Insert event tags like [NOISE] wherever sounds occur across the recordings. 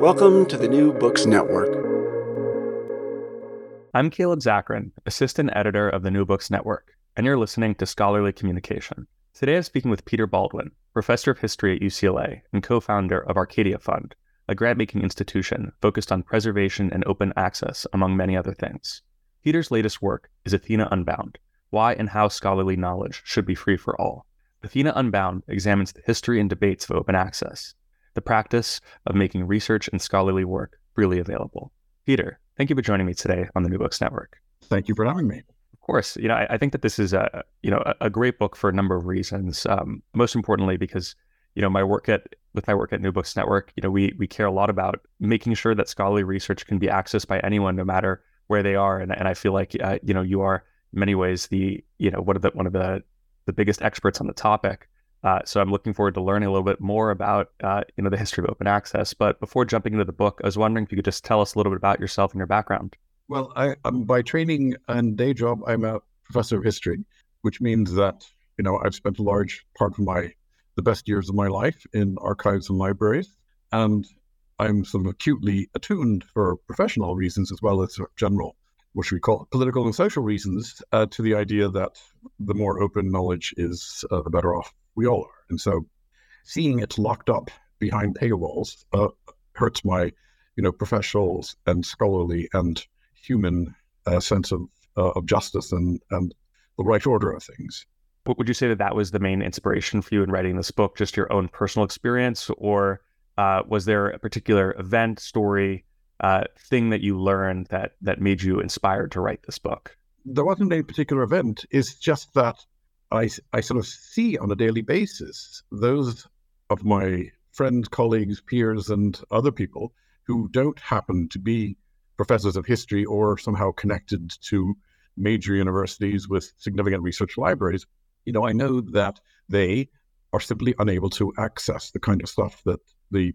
Welcome to the New Books Network. I'm Caleb Zakarin, Assistant Editor of the New Books Network, and you're listening to Scholarly Communication. Today I'm speaking with Peter Baldwin, Professor of History at UCLA and co founder of Arcadia Fund, a grant making institution focused on preservation and open access, among many other things. Peter's latest work is Athena Unbound Why and How Scholarly Knowledge Should Be Free for All. Athena Unbound examines the history and debates of open access, the practice of making research and scholarly work freely available. Peter, thank you for joining me today on the New Books Network. Thank you for having me. Of course, you know I, I think that this is a you know a, a, great book for a number of reasons. Um, most importantly, because you know my work at with my work at New Books Network, you know we we care a lot about making sure that scholarly research can be accessed by anyone, no matter where they are. And, and I feel like uh, you know you are in many ways the you know one of the one of the the biggest experts on the topic. Uh, so I'm looking forward to learning a little bit more about uh, you know the history of open access. But before jumping into the book, I was wondering if you could just tell us a little bit about yourself and your background. Well, I, am by training and day job, I'm a professor of history, which means that you know I've spent a large part of my the best years of my life in archives and libraries, and I'm sort of acutely attuned for professional reasons as well as sort of general, what should we call it, political and social reasons, uh, to the idea that the more open knowledge is, uh, the better off we all are. And so seeing it locked up behind paywalls uh, hurts my, you know, professional and scholarly and human uh, sense of, uh, of justice and, and the right order of things. Would you say that that was the main inspiration for you in writing this book, just your own personal experience, or uh, was there a particular event, story, uh, thing that you learned that that made you inspired to write this book? There wasn't a particular event. It's just that I, I sort of see on a daily basis those of my friends, colleagues, peers, and other people who don't happen to be professors of history or somehow connected to major universities with significant research libraries. You know, I know that they are simply unable to access the kind of stuff that the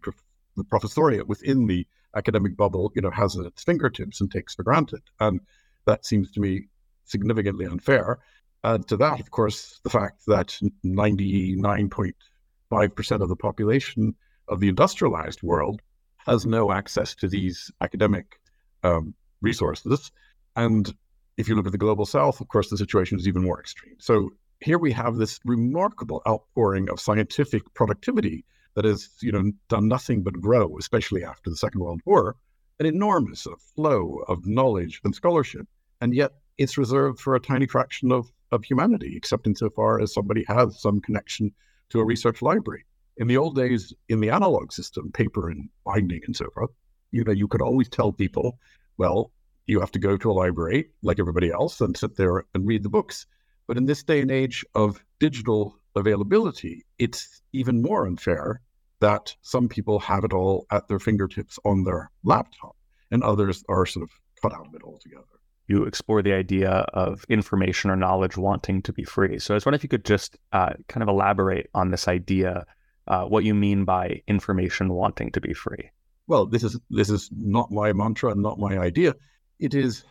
the professoriate within the academic bubble, you know, has at its fingertips and takes for granted. And that seems to me significantly unfair. Add to that, of course, the fact that 99.5% of the population of the industrialized world has no access to these academic um, resources. And if you look at the global south, of course, the situation is even more extreme. So here we have this remarkable outpouring of scientific productivity that has, you know, done nothing but grow, especially after the Second World War, an enormous flow of knowledge and scholarship. And yet it's reserved for a tiny fraction of of humanity, except insofar as somebody has some connection to a research library. In the old days, in the analog system, paper and binding and so forth, you know, you could always tell people, well, you have to go to a library like everybody else and sit there and read the books. But in this day and age of digital availability, it's even more unfair that some people have it all at their fingertips on their laptop and others are sort of cut out of it altogether you explore the idea of information or knowledge wanting to be free. So I was wondering if you could just uh, kind of elaborate on this idea, uh, what you mean by information wanting to be free. Well, this is this is not my mantra not my idea. It is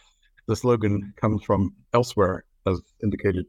the slogan comes from elsewhere, as indicated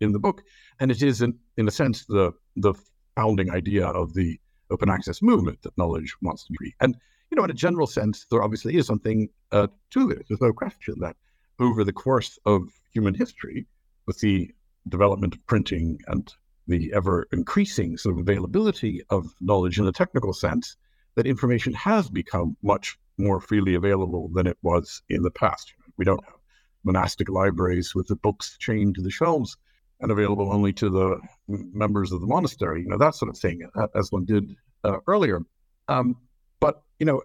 in the book, and it is, in, in a sense, the the founding idea of the open access movement that knowledge wants to be free. And you know, in a general sense, there obviously is something uh, to this. There's no question that over the course of human history, with the development of printing and the ever increasing sort of availability of knowledge in a technical sense, that information has become much more freely available than it was in the past. We don't have monastic libraries with the books chained to the shelves and available only to the members of the monastery, you know, that sort of thing, as one did uh, earlier. Um, but, you know,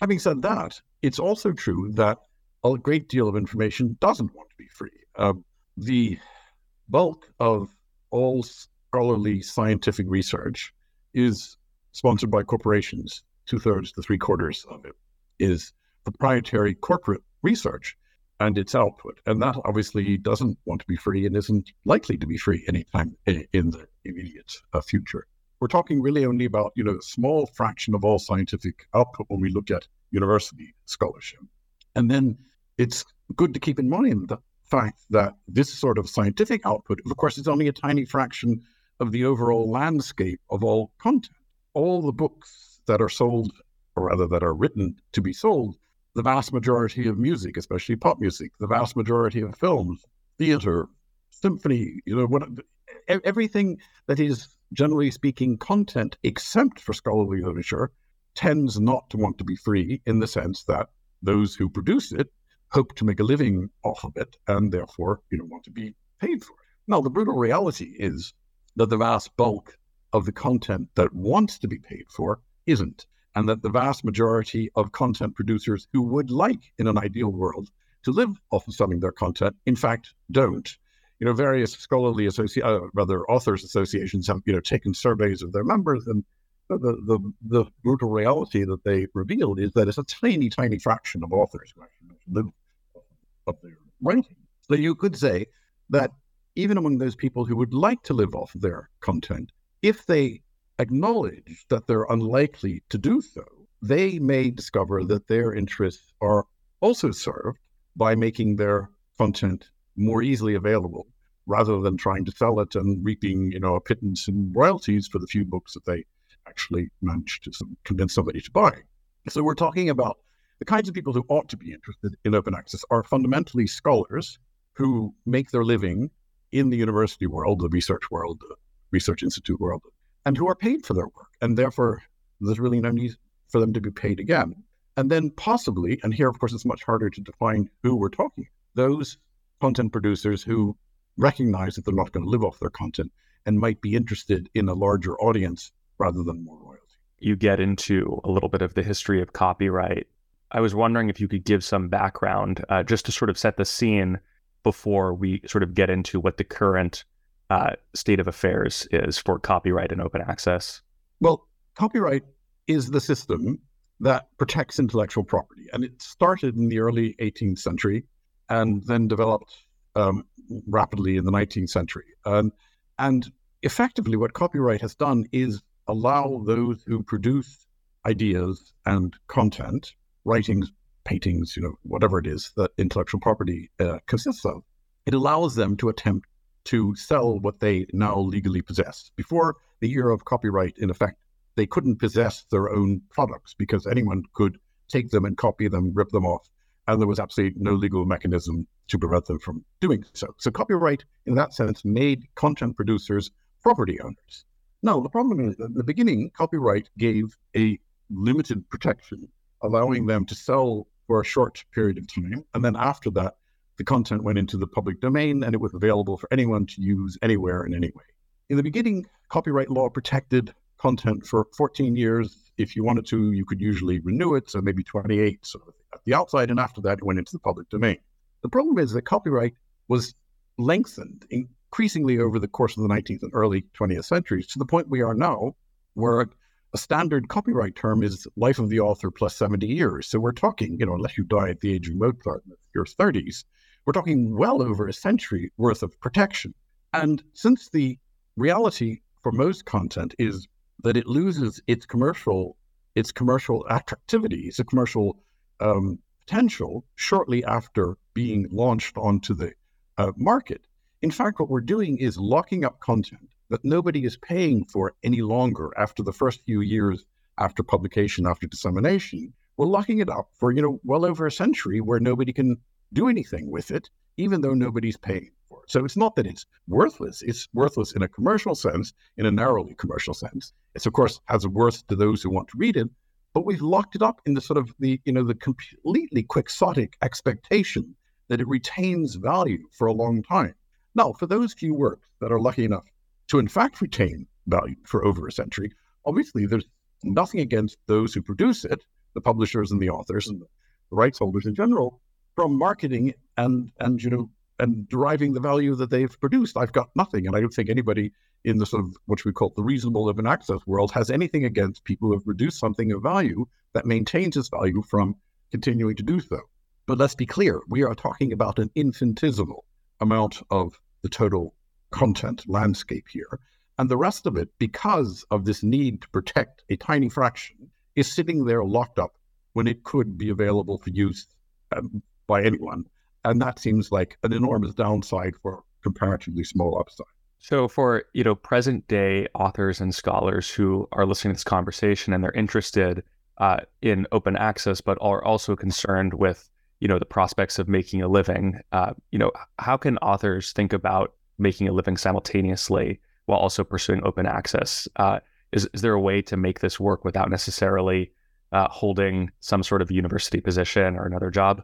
having said that, it's also true that a great deal of information doesn't want to be free. Uh, the bulk of all scholarly scientific research is sponsored by corporations. Two thirds to three quarters of it is proprietary corporate research and its output. And that obviously doesn't want to be free and isn't likely to be free anytime in the immediate uh, future. We're talking really only about, you know, a small fraction of all scientific output when we look at university scholarship. And then it's good to keep in mind the fact that this sort of scientific output, of course, is only a tiny fraction of the overall landscape of all content. All the books that are sold, or rather that are written to be sold, the vast majority of music, especially pop music, the vast majority of films, theater, symphony, you know, what, everything that is generally speaking content, except for scholarly literature, tends not to want to be free in the sense that those who produce it hope to make a living off of it and therefore, you don't want to be paid for it. Now, the brutal reality is that the vast bulk of the content that wants to be paid for isn't and that the vast majority of content producers who would like, in an ideal world, to live off of selling their content, in fact, don't. You know, various scholarly uh, rather authors associations have you know taken surveys of their members, and the, the the brutal reality that they revealed is that it's a tiny, tiny fraction of authors who actually live of their writing. So you could say that even among those people who would like to live off their content, if they acknowledge that they're unlikely to do so, they may discover that their interests are also served by making their content more easily available rather than trying to sell it and reaping, you know, a pittance in royalties for the few books that they actually manage to convince somebody to buy. So we're talking about the kinds of people who ought to be interested in open access are fundamentally scholars who make their living in the university world, the research world, the research institute world, and who are paid for their work. And therefore, there's really no need for them to be paid again. And then possibly, and here, of course, it's much harder to define who we're talking, those content producers who recognize that they're not going to live off their content and might be interested in a larger audience rather than more royalty. You get into a little bit of the history of copyright. I was wondering if you could give some background uh, just to sort of set the scene before we sort of get into what the current uh, state of affairs is for copyright and open access? Well, copyright is the system that protects intellectual property. And it started in the early 18th century and then developed um, rapidly in the 19th century. Um, and effectively, what copyright has done is allow those who produce ideas and content, writings, paintings, you know, whatever it is that intellectual property uh, consists of, it allows them to attempt to sell what they now legally possess. Before the era of copyright, in effect, they couldn't possess their own products because anyone could take them and copy them, rip them off, and there was absolutely no legal mechanism to prevent them from doing so. So, copyright, in that sense, made content producers property owners. Now, the problem is that in the beginning, copyright gave a limited protection, allowing them to sell for a short period of time. And then after that, the content went into the public domain and it was available for anyone to use anywhere in any way. In the beginning, copyright law protected content for 14 years. If you wanted to, you could usually renew it, so maybe 28 sort of at the outside, and after that, it went into the public domain. The problem is that copyright was lengthened increasingly over the course of the 19th and early 20th centuries to the point we are now, where a standard copyright term is life of the author plus 70 years. So we're talking, you know, unless you die at the age of Mozart in your 30s, we're talking well over a century worth of protection. And since the reality for most content is that it loses its commercial its commercial attractivity, its commercial um, potential shortly after being launched onto the uh, market. In fact, what we're doing is locking up content that nobody is paying for any longer after the first few years after publication, after dissemination. We're locking it up for, you know, well over a century where nobody can do anything with it, even though nobody's paying for it. So it's not that it's worthless. It's worthless in a commercial sense, in a narrowly commercial sense. It's of course has a worth to those who want to read it, but we've locked it up in the sort of the, you know, the completely quixotic expectation that it retains value for a long time. Now, for those few works that are lucky enough to in fact retain value for over a century, obviously there's nothing against those who produce it, the publishers and the authors and the rights holders in general, from marketing and and you know and deriving the value that they've produced. I've got nothing, and I don't think anybody in the sort of what we call the reasonable open access world has anything against people who have produced something of value that maintains its value from continuing to do so. But let's be clear, we are talking about an infinitesimal amount of the total content landscape here. And the rest of it, because of this need to protect a tiny fraction, is sitting there locked up when it could be available for use um, by anyone. And that seems like an enormous downside for comparatively small upside. So for, you know, present day authors and scholars who are listening to this conversation and they're interested uh, in open access, but are also concerned with, you know, the prospects of making a living, uh, you know, how can authors think about making a living simultaneously while also pursuing open access? Uh, is, is there a way to make this work without necessarily uh, holding some sort of university position or another job?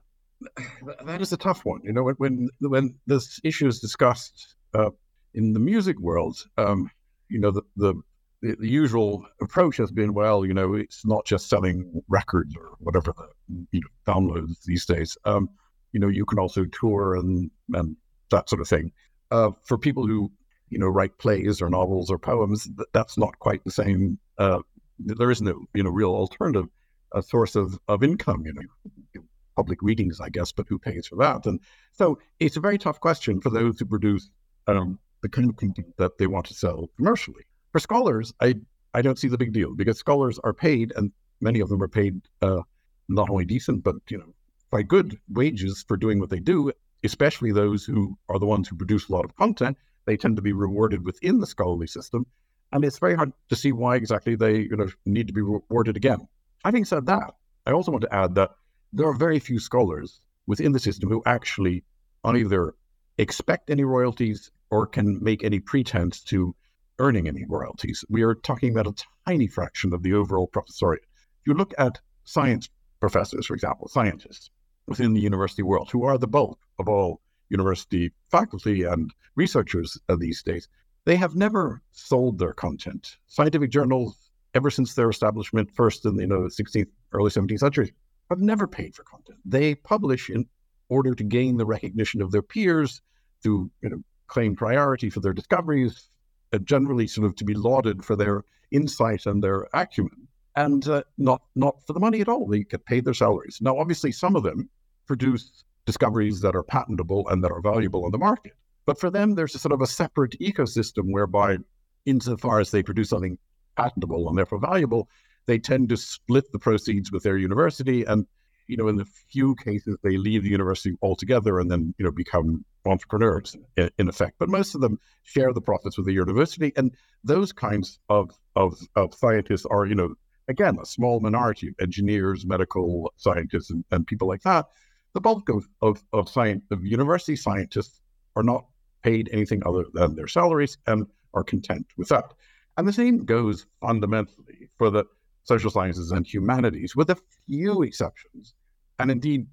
That is a tough one. You know, when when this issue is discussed uh, in the music world, um, you know, the, the the, usual approach has been, well, you know, it's not just selling records or whatever the you know downloads these days. Um, you know, you can also tour and and that sort of thing. Uh, for people who you know write plays or novels or poems, that's not quite the same. Uh, there is no you know real alternative a source of of income. You know, public readings, I guess, but who pays for that? And so it's a very tough question for those who produce um, the kind of content that they want to sell commercially. For scholars, I, I don't see the big deal because scholars are paid, and many of them are paid uh, not only decent, but you know, by good wages for doing what they do. Especially those who are the ones who produce a lot of content, they tend to be rewarded within the scholarly system, and it's very hard to see why exactly they you know need to be rewarded again. Having said that, I also want to add that there are very few scholars within the system who actually either expect any royalties or can make any pretense to earning any royalties. We are talking about a tiny fraction of the overall professoriate. If you look at science professors, for example, scientists within the university world, who are the bulk of all university faculty and researchers these days, they have never sold their content. Scientific journals, ever since their establishment, first in the you know, 16th, early 17th century, have never paid for content. They publish in order to gain the recognition of their peers, to you know, claim priority for their discoveries, uh, generally sort of to be lauded for their insight and their acumen, and uh, not not for the money at all. They get paid their salaries. Now, obviously, some of them produce discoveries that are patentable and that are valuable on the market. But for them, there's a sort of a separate ecosystem whereby, insofar as they produce something patentable and therefore valuable, they tend to split the proceeds with their university. And, you know, in the few cases, they leave the university altogether and then, you know, become entrepreneurs in, in effect. But most of them share the profits with the university. And those kinds of, of, of scientists are, you know, again, a small minority of engineers, medical scientists, and, and people like that. The bulk of, of, of, science, of university scientists are not paid anything other than their salaries and are content with that. And the same goes fundamentally for the social sciences and humanities, with a few exceptions. And indeed,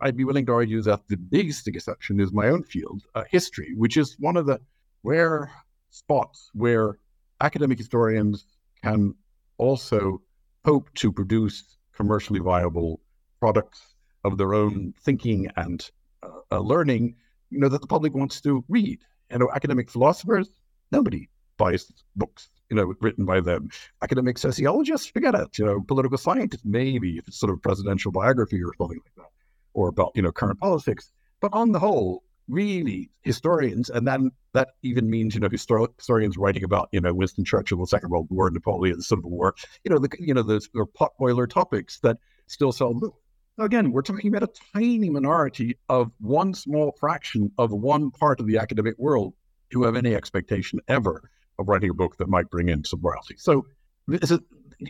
I'd be willing to argue that the biggest exception is my own field, uh, history, which is one of the rare spots where academic historians can also hope to produce commercially viable products of their own thinking and uh, uh, learning, you know, that the public wants to read. You know, academic philosophers, nobody buys books you know, written by them. Academic sociologists, forget it. You know, political scientists, maybe if it's sort of presidential biography or something like that, or about you know current politics. But on the whole, really historians, and then that even means you know histor- historians writing about you know Winston Churchill, the Second World War, Napoleon, the Civil War. You know, the you know those are potboiler topics that still sell Again, we're talking about a tiny minority of one small fraction of one part of the academic world who have any expectation ever of writing a book that might bring in some royalty. So, is it,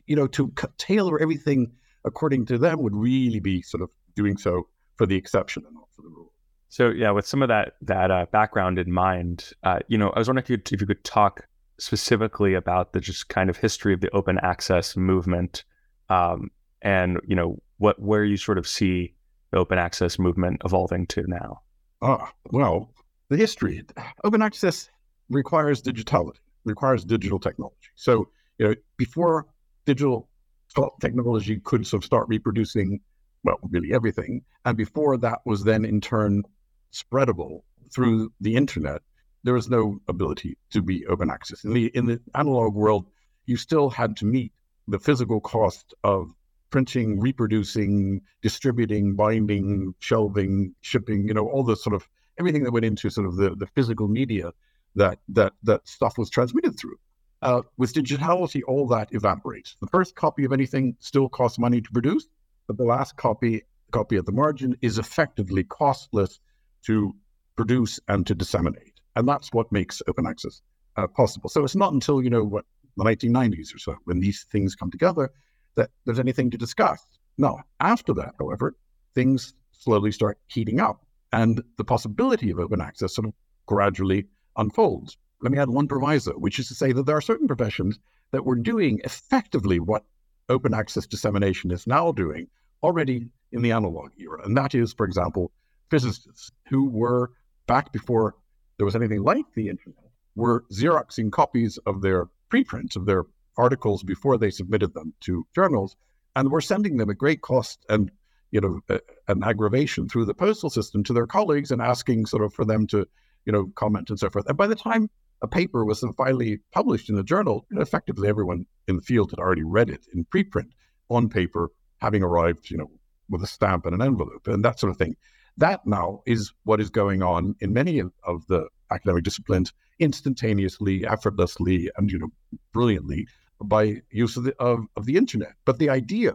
you know, to tailor everything according to them would really be sort of doing so for the exception and not for the rule. So, yeah, with some of that that uh, background in mind, uh, you know, I was wondering if you, if you could talk specifically about the just kind of history of the open access movement, um, and you know, what where you sort of see the open access movement evolving to now. Ah, well, the history. Open access requires digitality, requires digital technology. So, you know, before digital technology could sort of start reproducing, well, really everything, and before that was then in turn spreadable through the internet, there was no ability to be open access. In the in the analog world, you still had to meet the physical cost of printing, reproducing, distributing, binding, shelving, shipping, you know, all the sort of everything that went into sort of the, the physical media that that that stuff was transmitted through. Uh, with digitality, all that evaporates. The first copy of anything still costs money to produce, but the last copy, copy at the margin, is effectively costless to produce and to disseminate, and that's what makes open access uh, possible. So it's not until you know what the 1990s or so when these things come together that there's anything to discuss. No, after that, however, things slowly start heating up and the possibility of open access sort of gradually unfolds. Let me add one proviso, which is to say that there are certain professions that were doing effectively what open access dissemination is now doing already in the analog era. And that is, for example, physicists who were back before there was anything like the internet, were Xeroxing copies of their preprints of their articles before they submitted them to journals, and were sending them at great cost and you know an aggravation through the postal system to their colleagues and asking sort of for them to you know comment and so forth. And by the time a paper was finally published in a journal, effectively everyone in the field had already read it in preprint on paper, having arrived, you know, with a stamp and an envelope and that sort of thing. That now is what is going on in many of, of the academic disciplines instantaneously, effortlessly, and you know, brilliantly by use of the, of, of the internet. But the idea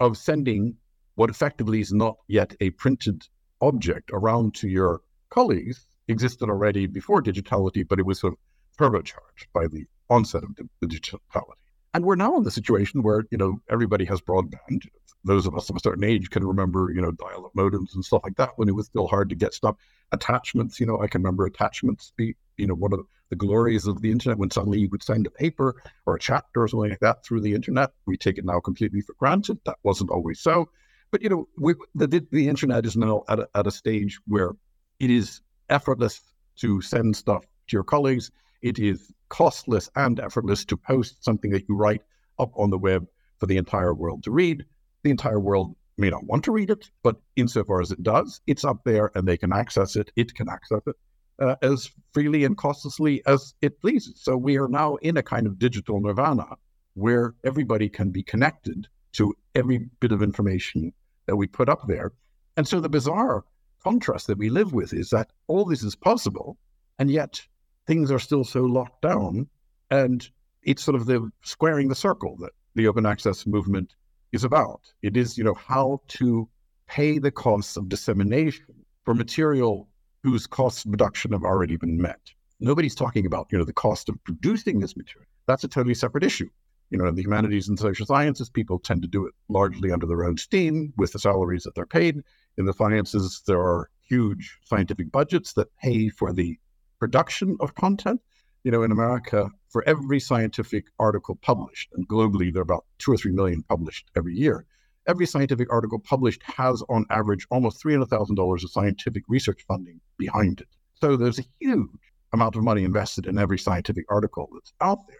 of sending what effectively is not yet a printed object around to your colleagues existed already before digitality, but it was sort of turbocharged by the onset of digitality. And we're now in the situation where, you know, everybody has broadband. Those of us of a certain age can remember, you know, dial-up modems and stuff like that when it was still hard to get stuff. Attachments, you know, I can remember attachments be, you know, one of the glories of the internet when suddenly you would send a paper or a chapter or something like that through the internet. We take it now completely for granted. That wasn't always so. But, you know, we, the, the internet is now at a, at a stage where it is effortless to send stuff to your colleagues. It is costless and effortless to post something that you write up on the web for the entire world to read. The entire world may not want to read it, but insofar as it does, it's up there and they can access it. It can access it uh, as freely and costlessly as it pleases. So we are now in a kind of digital nirvana where everybody can be connected to every bit of information that we put up there. And so the bizarre contrast that we live with is that all this is possible, and yet things are still so locked down. And it's sort of the squaring the circle that the open access movement is about. It is, you know, how to pay the costs of dissemination for material whose costs of production have already been met. Nobody's talking about, you know, the cost of producing this material. That's a totally separate issue. You know, in the humanities and social sciences, people tend to do it largely under their own steam with the salaries that they're paid. In the sciences, there are huge scientific budgets that pay for the production of content. You know, in America, for every scientific article published, and globally there are about two or three million published every year, every scientific article published has, on average, almost $300,000 of scientific research funding behind it. So there's a huge amount of money invested in every scientific article that's out there.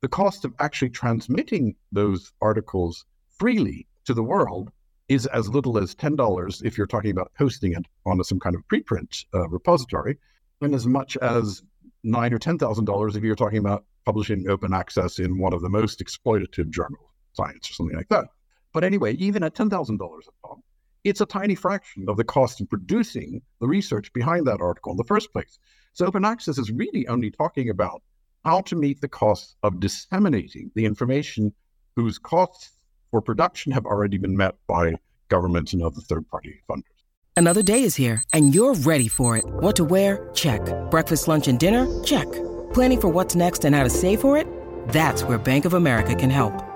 The cost of actually transmitting those articles freely to the world is as little as $10 if you're talking about posting it onto some kind of preprint uh, repository, and as much as nine or $10,000 if you're talking about publishing open access in one of the most exploitative journals, science or something like that. But anyway, even at $10,000 a pop, it's a tiny fraction of the cost of producing the research behind that article in the first place. So open access is really only talking about how to meet the costs of disseminating the information whose costs for production have already been met by governments and other third party funders. Another day is here, and you're ready for it. What to wear? Check. Breakfast, lunch, and dinner? Check. Planning for what's next and how to save for it? That's where Bank of America can help.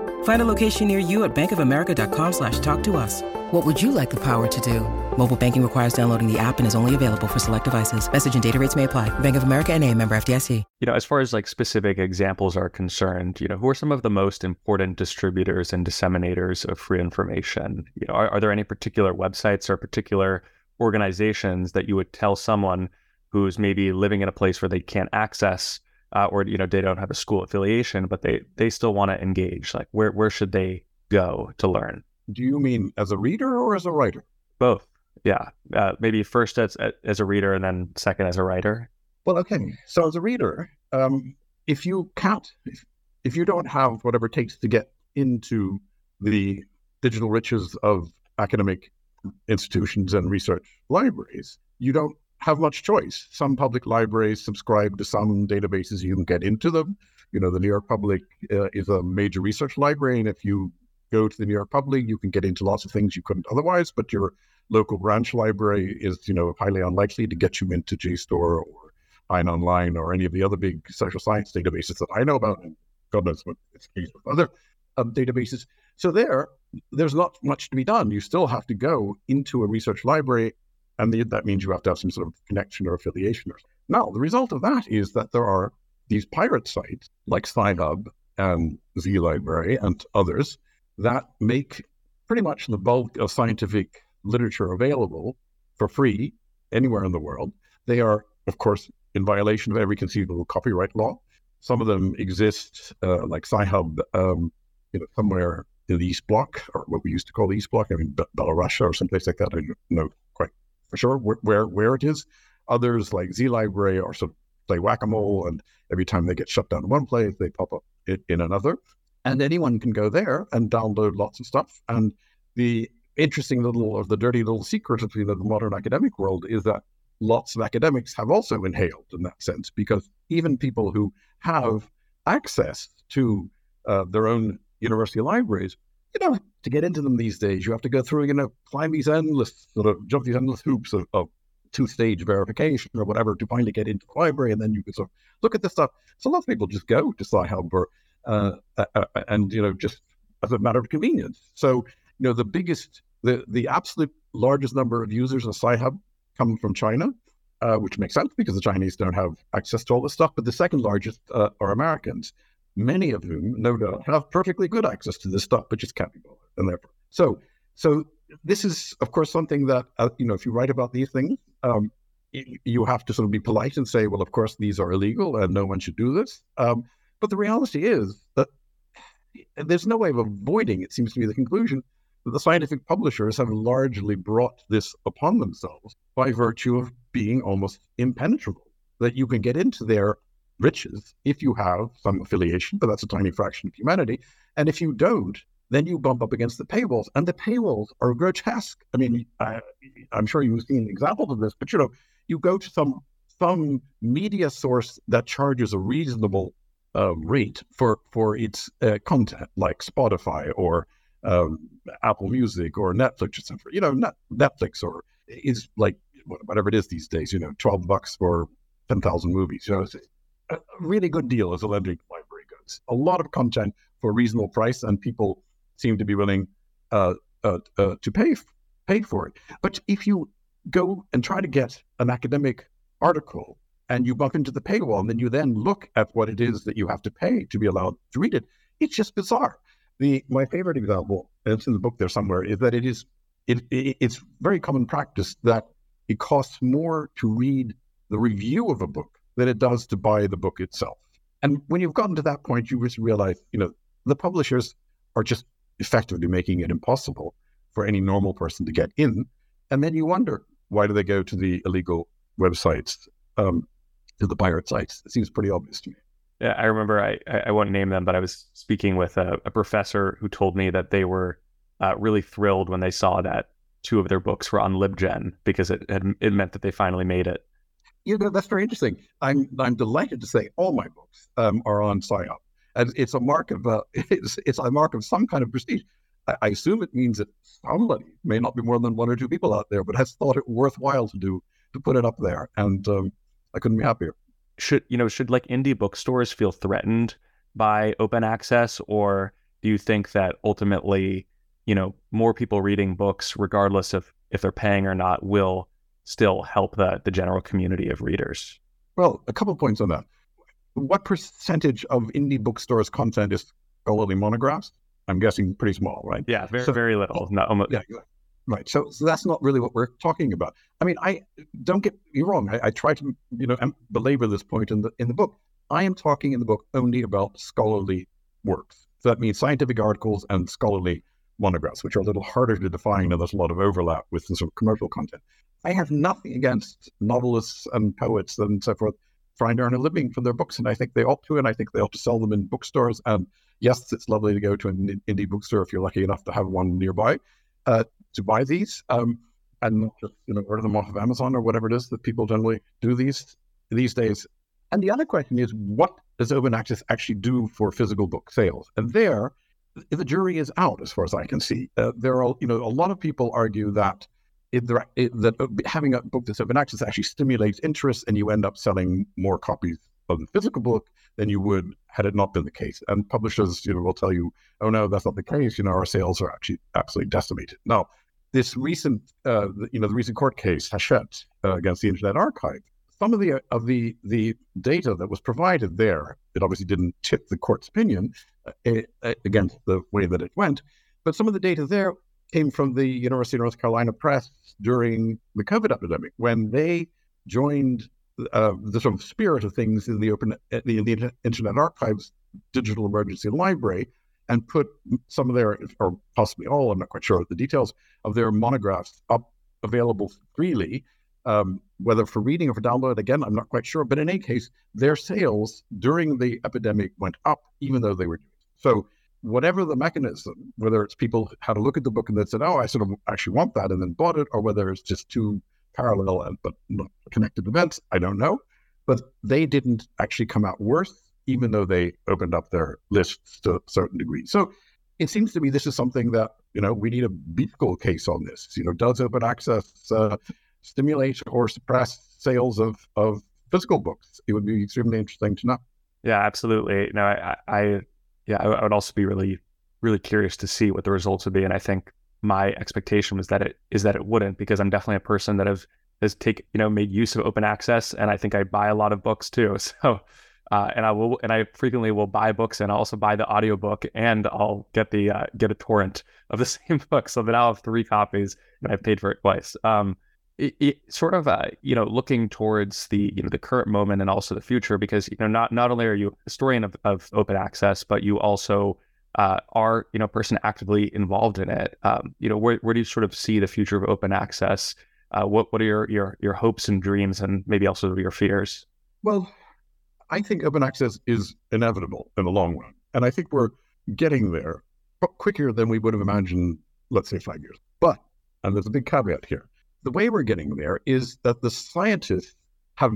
Find a location near you at bankofamerica.com slash talk to us. What would you like the power to do? Mobile banking requires downloading the app and is only available for select devices. Message and data rates may apply. Bank of America and a member FDIC. You know, as far as like specific examples are concerned, you know, who are some of the most important distributors and disseminators of free information? You know, are, are there any particular websites or particular organizations that you would tell someone who's maybe living in a place where they can't access uh, or you know they don't have a school affiliation but they they still want to engage like where where should they go to learn? Do you mean as a reader or as a writer? Both. Yeah. Uh, maybe first as as a reader and then second as a writer. Well okay. So as a reader um, if you can't if, if you don't have whatever it takes to get into the digital riches of academic institutions and research libraries, you don't have much choice. Some public libraries subscribe to some databases, you can get into them. You know, the New York Public uh, is a major research library, and if you go to the New York Public, you can get into lots of things you couldn't otherwise, but your local branch library is, you know, highly unlikely to get you into JSTOR or Hein Online or any of the other big social science databases that I know about, and God knows what it's the case with other um, databases. So there, there's not much to be done. You still have to go into a research library, and the, that means you have to have some sort of connection or affiliation. Or Now, the result of that is that there are these pirate sites like Sci-Hub and Z Library and others that make pretty much the bulk of scientific literature available for free anywhere in the world. They are, of course, in violation of every conceivable copyright law. Some of them exist, uh, like Sci-Hub, um, you know, somewhere in the East Bloc, or what we used to call the East Bloc, I mean, Belarus or someplace like that. I don't know quite for sure where, where, it is. Others like Z Library or sort of play whack a mole, and every time they get shut down in one place, they pop up in, in another. And anyone can go there and download lots of stuff. And the interesting little or the dirty little secret of the modern academic world is that lots of academics have also inhaled in that sense, because even people who have access to uh, their own university libraries, you know, to get into them these days, you have to go through, you know, climb these endless sort of jump these endless hoops of, of two-stage verification or whatever to finally get into the library, and then you can sort of look at this stuff. So lots of people just go to Sci-Hub uh, uh, uh, and you know, just as a matter of convenience. So you know, the biggest, the the absolute largest number of users of Sci-Hub come from China, uh, which makes sense because the Chinese don't have access to all this stuff. But the second largest uh, are Americans many of whom, no doubt, have perfectly good access to this stuff, but just can't be bothered. And therefore, so so this is, of course, something that uh, you know, if you write about these things, um, you have to sort of be polite and say, well, of course, these are illegal and no one should do this. Um, but the reality is that there's no way of avoiding. It seems to be the conclusion that the scientific publishers have largely brought this upon themselves by virtue of being almost impenetrable. That you can get into their riches if you have some affiliation, but that's a tiny fraction of humanity. And if you don't, then you bump up against the paywalls, and the paywalls are grotesque. I mean, I, am sure you've seen examples of this, but you know, you go to some some media source that charges a reasonable uh, rate for for its uh, content, like Spotify or um, Apple Music or Netflix, etc. You know, not Netflix or is like whatever it is these days. You know, twelve bucks for ten thousand movies. You know, a really good deal as a lending library goods. A lot of content for a reasonable price, and people seem to be willing uh, uh, uh, to pay pay for it. But if you go and try to get an academic article and you bump into the paywall, and then you then look at what it is that you have to pay to be allowed to read it, it's just bizarre. The my favorite example, and it's in the book there somewhere, is that it is it, it it's very common practice that it costs more to read the review of a book than it does to buy the book itself. And when you've gotten to that point, you just realize, you know, the publishers are just effectively making it impossible for any normal person to get in. And then you wonder, why do they go to the illegal websites, um, to the pirate sites? It seems pretty obvious to me. Yeah, I remember, I, I won't name them, but I was speaking with a, a professor who told me that they were uh, really thrilled when they saw that two of their books were on LibGen because it, had, it meant that they finally made it you know, that's very interesting. I'm I'm delighted to say all my books um, are on Sci-Hub, and it's a mark of uh, [LAUGHS] it's it's a mark of some kind of prestige. I, I, assume it means that somebody may not be more than one or two people out there, but has thought it worthwhile to do to put it up there, and um, I couldn't be happier. Should you know? Should like indie bookstores feel threatened by open access, or do you think that ultimately, you know, more people reading books, regardless of if they're paying or not, will still help the the general community of readers? Well, a couple points on that. What percentage of indie bookstores' content is scholarly monographs? I'm guessing pretty small, right? Yeah, very so, very little. Not almost. Yeah, right. So, so that's not really what we're talking about. I mean, I don't get me wrong. I, I try to you know belabor this point in the in the book. I am talking in the book only about scholarly works. So that means scientific articles and scholarly monographs, which are a little harder to define, and there's a lot of overlap with the sort of commercial content. I have nothing against novelists and poets and so forth trying to earn a living from their books, and I think they ought to, and I think they ought to sell them in bookstores. And yes, it's lovely to go to an indie bookstore if you're lucky enough to have one nearby uh, to buy these, um, and not just you know order them off of Amazon or whatever it is that people generally do these these days. And the other question is, what does open access actually do for physical book sales? And there, the jury is out, as far as I can see. Uh, there are, you know, a lot of people argue that that having a book that's open access actually stimulates interest, and you end up selling more copies of the physical book than you would had it not been the case. And publishers, you know, will tell you, "Oh no, that's not the case. You know, our sales are actually absolutely decimated." Now, this recent, uh, you know, the recent court case, Hachette, uh, against the Internet Archive, some of the of the the data that was provided there, it obviously didn't tip the court's opinion uh, against the way that it went, but some of the data there came from the University of North Carolina Press during the COVID epidemic when they joined uh, the sort of spirit of things in the open the, the Internet Archive's digital emergency library and put some of their, or possibly all, I'm not quite sure the details of their monographs up available freely um, whether for reading or for download, again, I'm not quite sure. But in any case, their sales during the epidemic went up, even though they were doing so. Whatever the mechanism, whether it's people had a look at the book and then said, "Oh, I sort of actually want that," and then bought it, or whether it's just two parallel and but not connected events, I don't know. But they didn't actually come out worse, even though they opened up their lists to a certain degree. So it seems to me this is something that you know we need a legal case on this. You know, does open access uh, stimulate or suppress sales of, of physical books? It would be extremely interesting to know. Yeah, absolutely. No, I, I yeah, I, would also be really, really curious to see what the results would be. And I think my expectation was that it is that it wouldn't, because I'm definitely a person that have has take you know made use of open access, and I think I buy a lot of books too. [LAUGHS] So. Uh, and I will, and I frequently will buy books, and I'll also buy the audiobook, and I'll get the uh, get a torrent of the [LAUGHS] same book, so that I'll have three copies, and I've paid for it twice. Um, it, it sort of uh, you know looking towards the you know the current moment and also the future because you know not not only are you a historian of, of open access but you also uh, are you know person actively involved in it. Um, you know where, where do you sort of see the future of open access? Uh, what what are your, your your hopes and dreams and maybe also your fears? Well i think open access is inevitable in the long run and i think we're getting there quicker than we would have imagined let's say five years. But and there's a big caveat here the way we're getting there is that the scientists have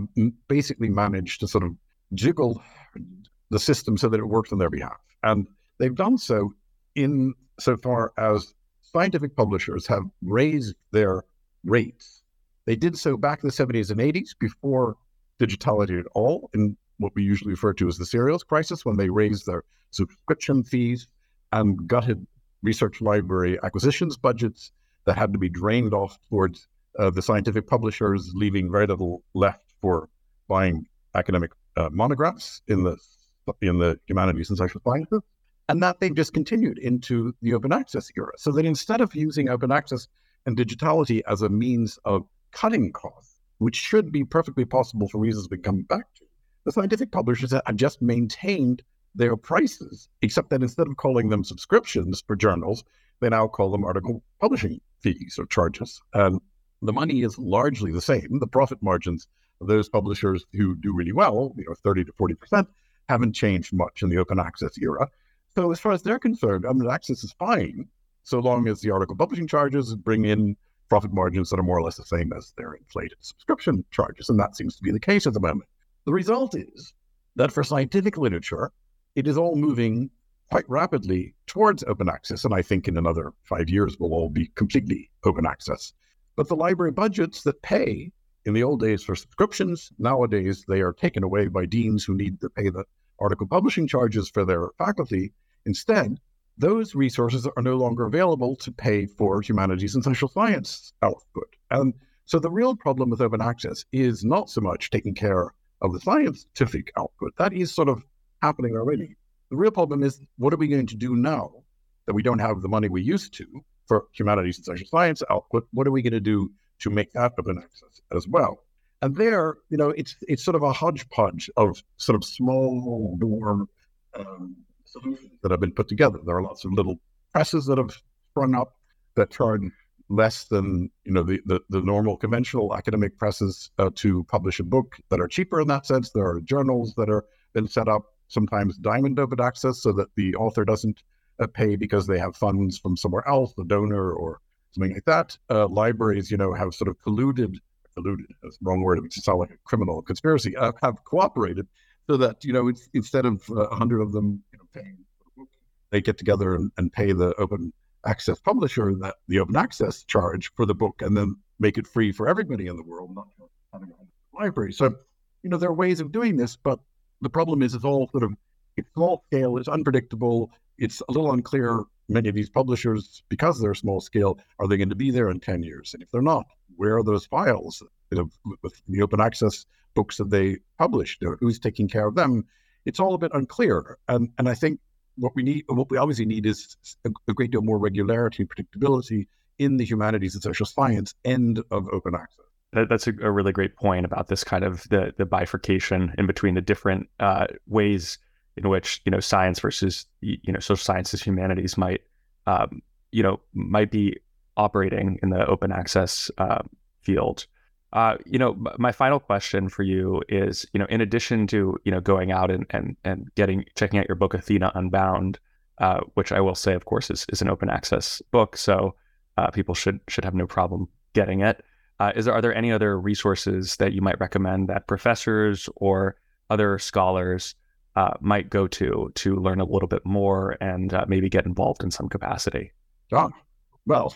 basically managed to sort of jiggle the system so that it works on their behalf. And they've done so in so far as scientific publishers have raised their rates. They did so back in the 70s and 80s before digitality at all, in what we usually refer to as the serials crisis, when they raised their subscription fees and gutted research library acquisitions budgets that had to be drained off towards uh, the scientific publishers, leaving very little left for buying academic uh, monographs in the in the humanities and social sciences, and that they've just continued into the open access era. So that instead of using open access and digitality as a means of cutting costs, which should be perfectly possible for reasons we come back to, the scientific publishers have just maintained their prices, except that instead of calling them subscriptions for journals, they now call them article publishing fees or charges. And the money is largely the same. The profit margins of those publishers who do really well, you know, 30 to 40%, haven't changed much in the open access era. So as far as they're concerned, open access is fine so long as the article publishing charges bring in profit margins that are more or less the same as their inflated subscription charges. And that seems to be the case at the moment. The result is that for scientific literature, it is all moving quite rapidly towards open access. And I think in another five years, we'll all be completely open access. But the library budgets that pay in the old days for subscriptions, nowadays they are taken away by deans who need to pay the article publishing charges for their faculty. Instead, those resources are no longer available to pay for humanities and social science output. And so the real problem with open access is not so much taking care of the scientific output. That is sort of happening already. The real problem is what are we going to do now that we don't have the money we used to for humanities and social science output? What are we going to do to make that open access as well? And there, you know, it's it's sort of a hodgepodge of sort of small dorm um, solutions that have been put together. There are lots of little presses that have sprung up that charge less than you know the the, the normal conventional academic presses uh, to publish a book that are cheaper in that sense. There are journals that are been set up sometimes diamond open access so that the author doesn't uh, pay because they have funds from somewhere else, the donor or something like that. Uh, libraries, you know, have sort of colluded, colluded, that's the wrong word, it sounds like a criminal conspiracy, uh, have cooperated so that, you know, instead of uh, a hundred of them you know, paying, they get together and, and pay the open access publisher that the open access charge for the book and then make it free for everybody in the world, not just having a library. So, you know, there are ways of doing this, but the problem is it's all sort of it's small scale, it's unpredictable, it's a little unclear. Many of these publishers, because they're small scale, are they going to be there in 10 years? And if they're not, where are those files you know, with the open access books that they published? Who's taking care of them? It's all a bit unclear. And and I think what we need, what we obviously need is a, a great deal more regularity and predictability in the humanities and social science end of open access that's a, a, really great point about this kind of the the bifurcation in between the different uh, ways in which you know science versus you know social sciences humanities might um, you know might be operating in the open access uh, field. Uh, you know, my final question for you is, you know, in addition to you know going out and and and getting checking out your book Athena Unbound, uh, which I will say, of course, is is an open access book, so uh, people should should have no problem getting it. Uh, is there are there any other resources that you might recommend that professors or other scholars uh, might go to to learn a little bit more and uh, maybe get involved in some capacity? John, well,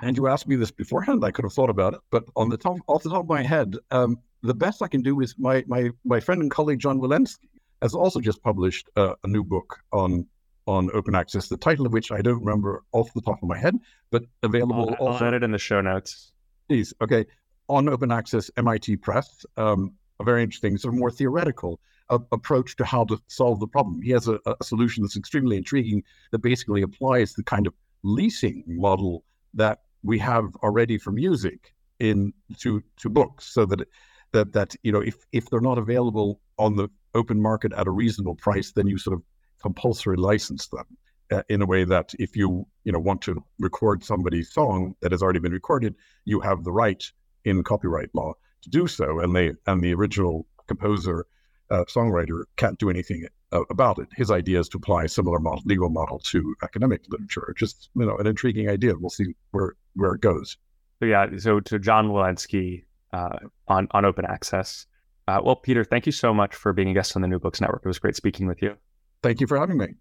and you asked me this beforehand, I could have thought about it, but on the top, off the top of my head, um, the best I can do is my my my friend and colleague John Willinsky has also just published uh, a new book on on open access, the title of which I don't remember off the top of my head, but available. I'll, I'll add it in the show notes. Please. Okay. On open access, MIT Press, um, a very interesting, sort of more theoretical uh, approach to how to solve the problem. He has a, a, solution that's extremely intriguing that basically applies the kind of leasing model that we have already for music in to to books, so that that that you know if if they're not available on the open market at a reasonable price, then you sort of compulsory license them uh, in a way that if you you know want to record somebody's song that has already been recorded, you have the right in copyright law to do so, and they and the original composer uh, songwriter can't do anything uh, about it. His idea is to apply a similar model, legal model to academic literature. Just you know, an intriguing idea. We'll see where where it goes. So yeah, so to John Willinsky uh, on on open access. Uh, well, Peter, thank you so much for being a guest on the New Books Network. It was great speaking with you. Thank you for having me.